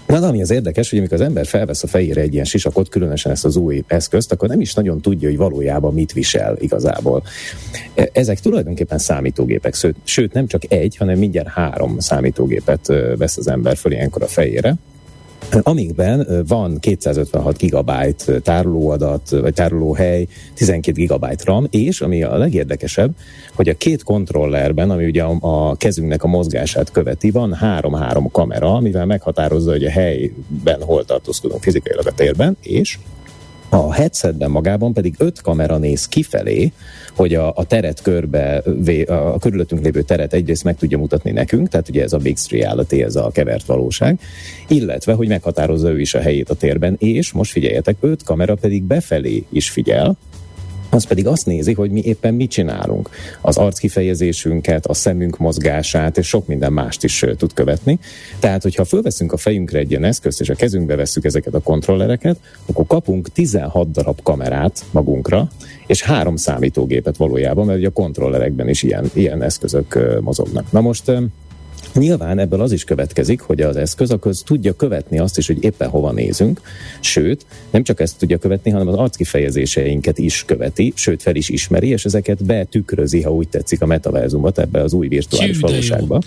Na, ami az érdekes, hogy amikor az ember felvesz a fejére egy ilyen sisakot, különösen ezt az új eszközt, akkor nem is nagyon tudja, hogy valójában mit visel igazából. E, ezek tulajdonképpen számítógépek, sőt nem csak egy, hanem mindjárt három számítógépet vesz az ember föl ilyenkor a fejére amikben van 256 gigabyte tárolóadat, vagy tárolóhely, 12 gigabyte RAM, és ami a legérdekesebb, hogy a két kontrollerben, ami ugye a, kezünknek a mozgását követi, van három-három kamera, amivel meghatározza, hogy a helyben hol tartózkodunk fizikailag a térben, és a headsetben magában pedig öt kamera néz kifelé, hogy a, a teret körbe, a körülöttünk lévő teret egyrészt meg tudja mutatni nekünk, tehát ugye ez a mixed reality, ez a kevert valóság, illetve, hogy meghatározza ő is a helyét a térben, és most figyeljetek, öt kamera pedig befelé is figyel, az pedig azt nézi, hogy mi éppen mit csinálunk. Az arckifejezésünket, a szemünk mozgását, és sok minden mást is tud követni. Tehát, hogyha fölveszünk a fejünkre egy ilyen eszközt, és a kezünkbe vesszük ezeket a kontrollereket, akkor kapunk 16 darab kamerát magunkra, és három számítógépet valójában, mert ugye a kontrollerekben is ilyen, ilyen eszközök mozognak. Na most Nyilván ebből az is következik, hogy az eszköz akkor tudja követni azt is, hogy éppen hova nézünk, sőt, nem csak ezt tudja követni, hanem az arckifejezéseinket is követi, sőt fel is ismeri, és ezeket betükrözi, ha úgy tetszik, a metaverzumot ebbe az új virtuális valóságba.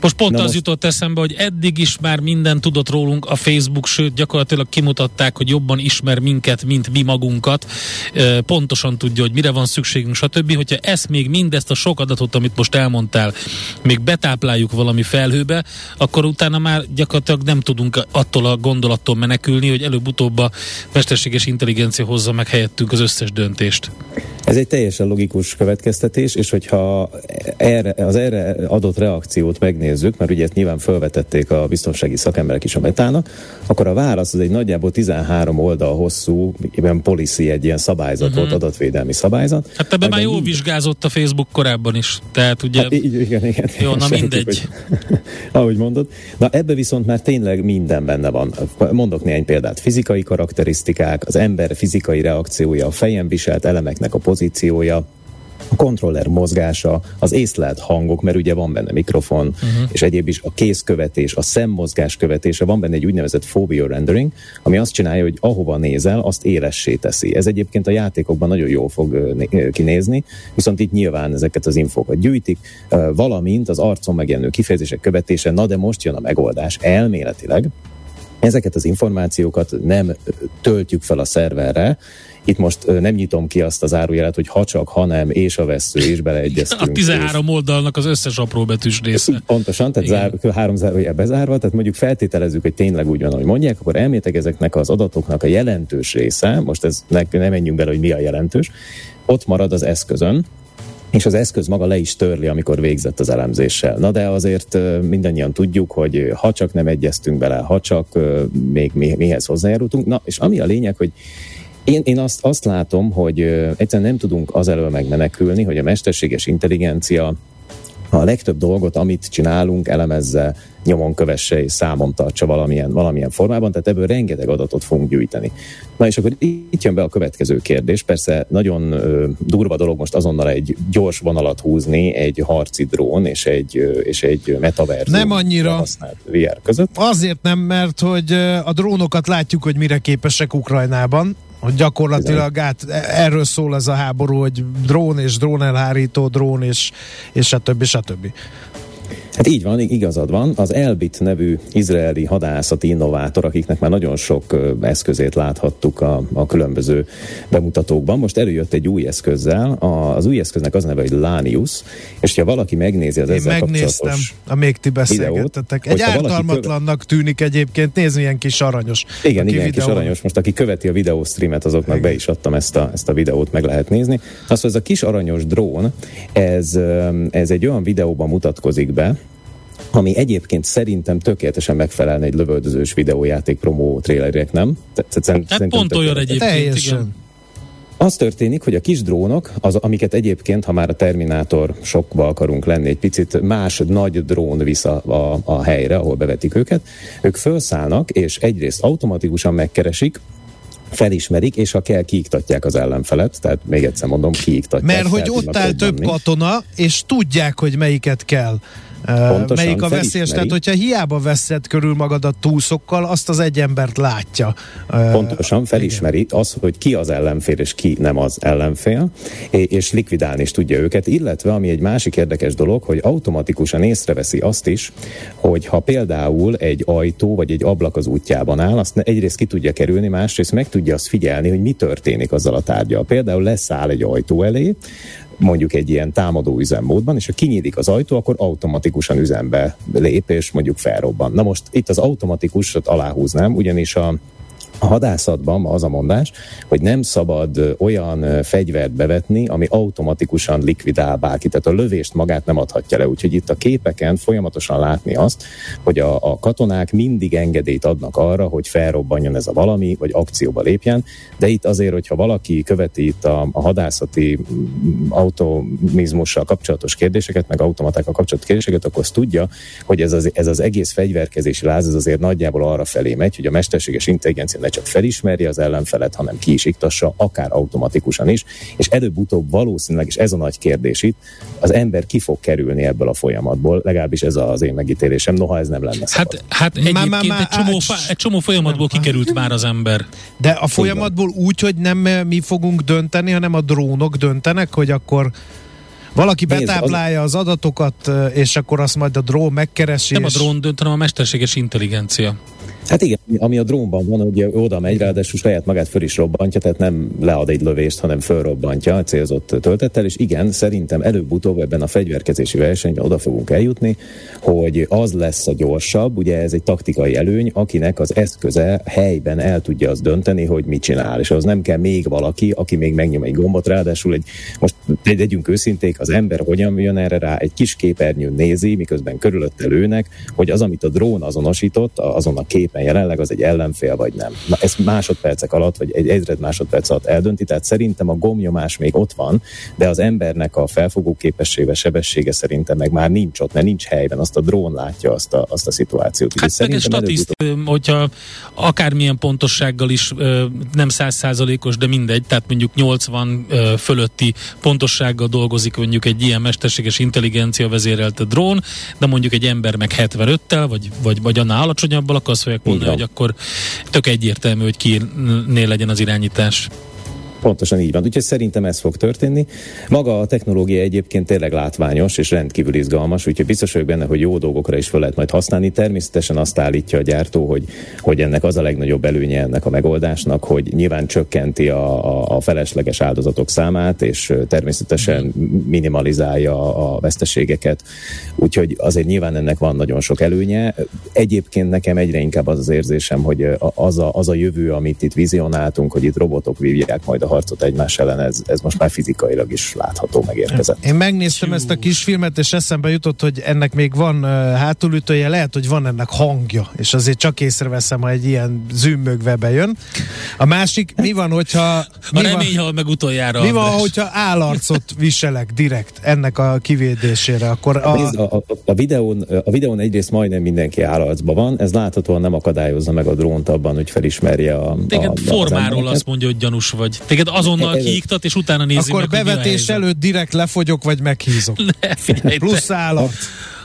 Most pont Na az most... jutott eszembe, hogy eddig is már minden tudott rólunk a Facebook, sőt gyakorlatilag kimutatták, hogy jobban ismer minket, mint mi magunkat, pontosan tudja, hogy mire van szükségünk, stb. Hogyha ezt még mindezt a sok adatot, amit most elmondtál, még betápláljuk valami felhőbe, akkor utána már gyakorlatilag nem tudunk attól a gondolattól menekülni, hogy előbb-utóbb a mesterséges intelligencia hozza meg helyettünk az összes döntést. Ez egy teljesen logikus következtetés, és hogyha erre, az erre adott reakciót megnézzük, mert ugye ezt nyilván felvetették a biztonsági szakemberek is a metának, akkor a válasz az egy nagyjából 13 oldal hosszú, ilyen policy, egy ilyen szabályzat uh-huh. volt, adatvédelmi szabályzat. Hát ebben már jól vizsgázott a Facebook korábban is, tehát ugye... Hát, így, igen, igen. Jó, na mindegy. Hogy, ahogy mondod. Na ebbe viszont már tényleg minden benne van. Mondok néhány példát. Fizikai karakterisztikák, az ember fizikai reakciója, a fejen viselt elemeknek a pozíciója, a kontroller mozgása, az észlelt hangok, mert ugye van benne mikrofon, uh-huh. és egyéb is a kézkövetés, a szemmozgás követése, van benne egy úgynevezett phobia rendering, ami azt csinálja, hogy ahova nézel, azt élessé teszi. Ez egyébként a játékokban nagyon jól fog kinézni, viszont itt nyilván ezeket az infókat gyűjtik, valamint az arcon megjelenő kifejezések követése, na de most jön a megoldás elméletileg, ezeket az információkat nem töltjük fel a szerverre, itt most nem nyitom ki azt az árujelet, hogy ha csak, hanem, és a vesző, és beleegyeztünk. A 13 és... oldalnak az összes betűs része. Pontosan, tehát zár, három zárójel bezárva, tehát mondjuk feltételezzük, hogy tényleg úgy van, ahogy mondják, akkor elmétek ezeknek az adatoknak a jelentős része, most ez ne, nem menjünk bele, hogy mi a jelentős, ott marad az eszközön, és az eszköz maga le is törli, amikor végzett az elemzéssel. Na de azért mindannyian tudjuk, hogy ha csak nem egyeztünk bele, ha csak még mi, mihez hozzájárultunk, na és ami a lényeg, hogy én, én azt, azt látom, hogy egyszerűen nem tudunk az elől megmenekülni, hogy a mesterséges intelligencia a legtöbb dolgot, amit csinálunk, elemezze, nyomon kövesse és számon tartsa valamilyen, valamilyen formában, tehát ebből rengeteg adatot fogunk gyűjteni. Na és akkor itt jön be a következő kérdés, persze nagyon ö, durva dolog most azonnal egy gyors vonalat húzni egy harci drón és egy, ö, és egy metaverzum nem annyira használt VR között. Azért nem, mert hogy a drónokat látjuk, hogy mire képesek Ukrajnában, hogy gyakorlatilag át, erről szól ez a háború, hogy drón és drón elhárító, drón és, és stb. stb. Hát így van, igazad van. Az Elbit nevű izraeli hadászati innovátor, akiknek már nagyon sok eszközét láthattuk a, a különböző bemutatókban, most előjött egy új eszközzel. A, az új eszköznek az neve, hogy Lanius, és ha valaki megnézi az Én ezzel megnéztem, amíg ti beszélgettetek. Egy hogyha valaki ártalmatlannak tűnik egyébként, nézd milyen kis aranyos. Igen, Aki igen, kis videón- aranyos. Most aki követi a videó streamet, azoknak be is adtam ezt a, ezt a videót, meg lehet nézni. Azt, hogy ez a kis aranyos drón, ez, ez egy olyan videóban mutatkozik be, ami egyébként szerintem tökéletesen megfelelne egy lövöldözős videójáték promó trailerek, nem? Te- te- szerint- Hát szerintem pont olyan egyébként, Teljesen. igen. Az történik, hogy a kis drónok, az, amiket egyébként, ha már a Terminátor sokba akarunk lenni, egy picit más nagy drón visz a, a, a helyre, ahol bevetik őket, ők felszállnak, és egyrészt automatikusan megkeresik, felismerik, és ha kell, kiiktatják az ellenfelet, tehát még egyszer mondom, kiiktatják. Mert hogy ott áll több katona, és tudják, hogy melyiket kell. Pontosan, melyik a veszélyes, tehát hogyha hiába veszed körül magadat túszokkal, azt az egy embert látja. Pontosan felismeri az, hogy ki az ellenfél és ki nem az ellenfél, és likvidálni is tudja őket, illetve ami egy másik érdekes dolog, hogy automatikusan észreveszi azt is, hogy ha például egy ajtó vagy egy ablak az útjában áll, azt egyrészt ki tudja kerülni, másrészt meg tudja azt figyelni, hogy mi történik azzal a tárgyal. Például leszáll egy ajtó elé, mondjuk egy ilyen támadó üzemmódban, és ha kinyílik az ajtó, akkor automatikusan üzembe lép, és mondjuk felrobban. Na most itt az automatikusat aláhúznám, ugyanis a a hadászatban az a mondás, hogy nem szabad olyan fegyvert bevetni, ami automatikusan likvidál bárkit. Tehát a lövést magát nem adhatja le. Úgyhogy itt a képeken folyamatosan látni azt, hogy a, a katonák mindig engedélyt adnak arra, hogy felrobbanjon ez a valami, vagy akcióba lépjen. De itt azért, hogyha valaki követi itt a, a hadászati mm, automizmussal kapcsolatos kérdéseket, meg automatákkal kapcsolatos kérdéseket, akkor azt tudja, hogy ez az, ez az egész fegyverkezési láz, ez azért nagyjából arra felé megy, hogy a mesterséges intelligencia ne csak felismerje az ellenfelet, hanem ki is iktassa, akár automatikusan is, és előbb-utóbb valószínűleg, és ez a nagy kérdés itt, az ember ki fog kerülni ebből a folyamatból, legalábbis ez az én megítélésem, noha ez nem lenne szabad. Hát, hát egyébként Má- má- má- egy, csomó, á, fá- egy csomó folyamatból nem. kikerült már az ember. De a folyamatból úgy, hogy nem eh, mi fogunk dönteni, hanem a drónok döntenek, hogy akkor valaki Nézd, az- betáplálja az adatokat, eh, és akkor azt majd a drón megkeresi. Nem a és- drón dönt, hanem a mesterséges intelligencia. Hát igen, ami a drónban van, hogy oda megy, ráadásul saját magát föl is robbantja, tehát nem lead egy lövést, hanem fölrobbantja a célzott töltettel, és igen, szerintem előbb-utóbb ebben a fegyverkezési versenyben oda fogunk eljutni, hogy az lesz a gyorsabb, ugye ez egy taktikai előny, akinek az eszköze helyben el tudja azt dönteni, hogy mit csinál, és az nem kell még valaki, aki még megnyom egy gombot, ráadásul egy, most legyünk őszinték, az ember hogyan jön erre rá, egy kis képernyőn nézi, miközben körülötte lőnek, hogy az, amit a drón azonosított, azon a képen jelenleg az egy ellenfél vagy nem. Na, ezt másodpercek alatt, vagy egy ezred másodperc alatt eldönti, tehát szerintem a gomnyomás még ott van, de az embernek a felfogó képessége, sebessége szerintem meg már nincs ott, mert nincs helyben, azt a drón látja azt a, azt a szituációt. Hát meg egy statiszt, hogyha akármilyen pontossággal is nem százszázalékos, de mindegy, tehát mondjuk 80 ö, fölötti pontossággal dolgozik mondjuk egy ilyen mesterséges intelligencia vezérelte drón, de mondjuk egy ember meg 75-tel, vagy, vagy, vagy annál alacsonyabbal, akkor azt mondani, hogy akkor tök egyértelmű, hogy kinél legyen az irányítás. Pontosan így van. Úgyhogy szerintem ez fog történni. Maga a technológia egyébként tényleg látványos és rendkívül izgalmas, úgyhogy biztos vagyok benne, hogy jó dolgokra is fel lehet majd használni. Természetesen azt állítja a gyártó, hogy, hogy ennek az a legnagyobb előnye ennek a megoldásnak, hogy nyilván csökkenti a, a, a felesleges áldozatok számát, és természetesen minimalizálja a veszteségeket. Úgyhogy azért nyilván ennek van nagyon sok előnye. Egyébként nekem egyre inkább az az érzésem, hogy az a, az a jövő, amit itt vizionáltunk, hogy itt robotok vívják majd a harcot egymás ellen, ez, ez most már fizikailag is látható, megérkezett. Én megnéztem ezt a kis filmet, és eszembe jutott, hogy ennek még van uh, hátulütője, lehet, hogy van ennek hangja, és azért csak észreveszem, ha egy ilyen zümmögve bejön. A másik, mi van, hogyha... A Mi van, remény hal meg utoljára. mi van, András. hogyha állarcot viselek direkt ennek a kivédésére, akkor a, a, a, a, videón, a videón egyrészt majdnem mindenki állarcban van, ez láthatóan nem akadályozza meg a drónt abban, hogy felismerje a, a, Téged az formáról embereket. azt mondja, hogy gyanús vagy. Téged azonnal Ez- kiiktat, és utána nézi akkor meg, hogy mi a bevetés előtt direkt lefogyok, vagy meghízok. Ne, figyelj. Plusz állat.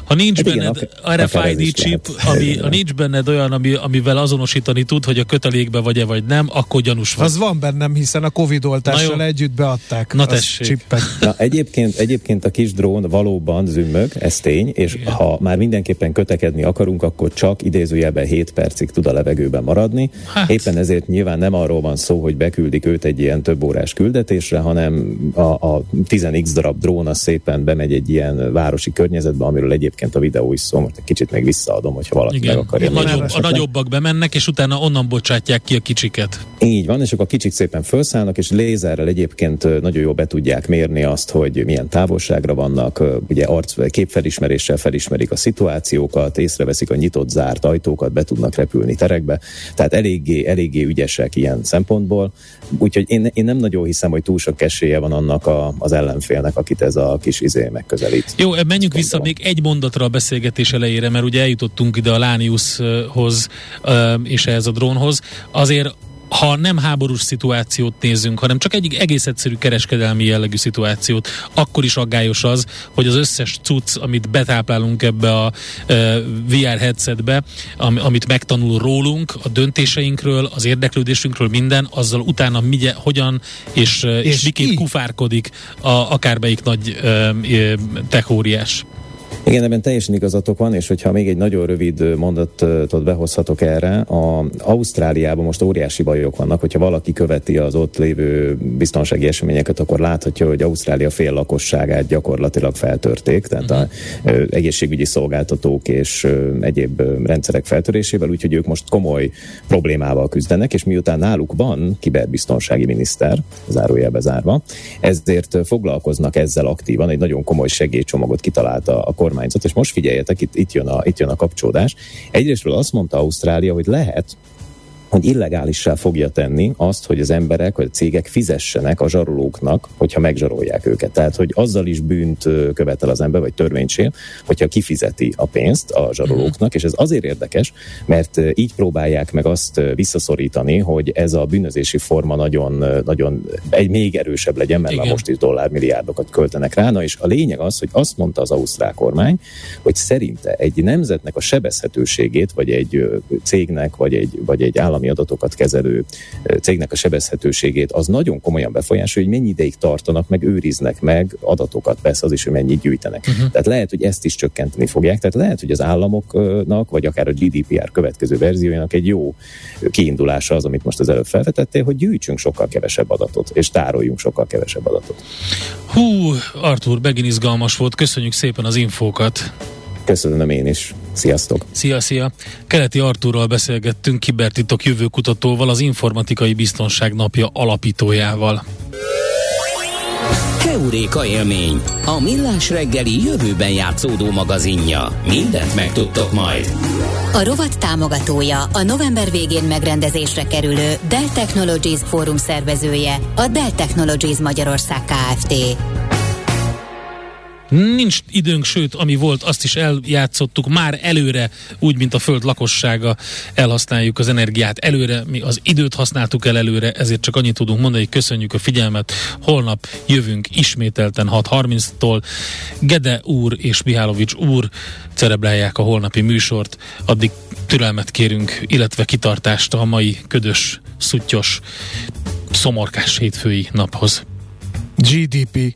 Ha nincs Hát igen, benned akár ez RFID chip, lehet. ami, Igen. ha nincs benned olyan, ami, amivel azonosítani tud, hogy a kötelékbe vagy-e vagy nem, akkor gyanús vagy. Az van bennem, hiszen a Covid oltással együtt beadták. Na tessék. csippet. Na, egyébként, egyébként a kis drón valóban zümmög, ez tény, és Igen. ha már mindenképpen kötekedni akarunk, akkor csak idézőjelben 7 percig tud a levegőben maradni. Hát. Éppen ezért nyilván nem arról van szó, hogy beküldik őt egy ilyen több órás küldetésre, hanem a, a 10x darab drón az szépen bemegy egy ilyen városi környezetbe, amiről egyébként a videó is szól, most egy kicsit még visszaadom, hogyha valaki meg Igen, akarja. a, nagyobb, a nagyobbak bemennek, és utána onnan bocsátják ki a kicsiket. Így van, és akkor a kicsik szépen felszállnak, és lézerrel egyébként nagyon jól be tudják mérni azt, hogy milyen távolságra vannak, ugye arc, képfelismeréssel felismerik a szituációkat, észreveszik a nyitott, zárt ajtókat, be tudnak repülni terekbe, tehát eléggé, eléggé ügyesek ilyen szempontból, úgyhogy én, én nem nagyon hiszem, hogy túl sok esélye van annak a, az ellenfélnek, akit ez a kis izé megközelít. Jó, menjünk vissza még egy mondatra a beszélgetés elejére, mert ugye eljutottunk ide a Lániushoz és ehhez a drónhoz. Azért ha nem háborús szituációt nézünk, hanem csak egy egész egyszerű kereskedelmi jellegű szituációt, akkor is aggályos az, hogy az összes cucc, amit betáplálunk ebbe a e, VR headsetbe, am, amit megtanul rólunk, a döntéseinkről, az érdeklődésünkről, minden, azzal utána migye, hogyan és, és, és miként kufárkodik a, akármelyik nagy e, e, techóriás. Igen, ebben teljesen igazatok van, és hogyha még egy nagyon rövid mondatot behozhatok erre, a Ausztráliában most óriási bajok vannak, hogyha valaki követi az ott lévő biztonsági eseményeket, akkor láthatja, hogy Ausztrália fél lakosságát gyakorlatilag feltörték, tehát a ö, egészségügyi szolgáltatók és ö, egyéb rendszerek feltörésével, úgyhogy ők most komoly problémával küzdenek, és miután náluk van kiberbiztonsági miniszter, zárójelbe zárva, ezért foglalkoznak ezzel aktívan, egy nagyon komoly segélycsomagot kitalálta a kormányzat, és most figyeljetek, itt, itt, jön, a, itt jön a kapcsolódás. Egyrésztről azt mondta Ausztrália, hogy lehet, hogy illegálissá fogja tenni azt, hogy az emberek vagy a cégek fizessenek a zsarolóknak, hogyha megzsarolják őket. Tehát, hogy azzal is bűnt követel az ember, vagy törvénysél, hogyha kifizeti a pénzt a zsarolóknak, és ez azért érdekes, mert így próbálják meg azt visszaszorítani, hogy ez a bűnözési forma nagyon, nagyon egy még erősebb legyen, mert már Igen. most is dollármilliárdokat költenek rá. Na és a lényeg az, hogy azt mondta az ausztrál kormány, hogy szerinte egy nemzetnek a sebezhetőségét, vagy egy cégnek, vagy egy, vagy egy állami adatokat kezelő cégnek a sebezhetőségét, az nagyon komolyan befolyásolja, hogy mennyi ideig tartanak, meg őriznek meg adatokat, persze az is, hogy mennyit gyűjtenek. Uh-huh. Tehát lehet, hogy ezt is csökkenteni fogják, tehát lehet, hogy az államoknak, vagy akár a GDPR következő verziójának egy jó kiindulása az, amit most az előbb felvetettél, hogy gyűjtsünk sokkal kevesebb adatot, és tároljunk sokkal kevesebb adatot. Hú, Artur, megint izgalmas volt, köszönjük szépen az infókat. Köszönöm én is. Sziasztok! Szia, szia! Keleti Artúrral beszélgettünk, kibertitok jövőkutatóval, az Informatikai Biztonság Napja alapítójával. Heuréka élmény, a millás reggeli jövőben játszódó magazinja. Mindent megtudtok majd. A rovat támogatója, a november végén megrendezésre kerülő Dell Technologies Fórum szervezője, a Dell Technologies Magyarország Kft. Nincs időnk, sőt, ami volt, azt is eljátszottuk már előre, úgy, mint a föld lakossága, elhasználjuk az energiát előre, mi az időt használtuk el előre, ezért csak annyit tudunk mondani, köszönjük a figyelmet. Holnap jövünk ismételten 6.30-tól. Gede úr és Mihálovics úr cerebrálják a holnapi műsort, addig türelmet kérünk, illetve kitartást a mai ködös, szuttyos, szomorkás hétfői naphoz. GDP.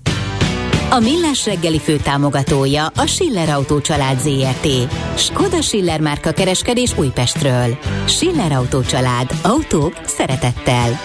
A Millás reggeli fő támogatója a Schiller Autó család ZRT. Skoda Schiller márka kereskedés Újpestről. Schiller Autó család. Autók szeretettel.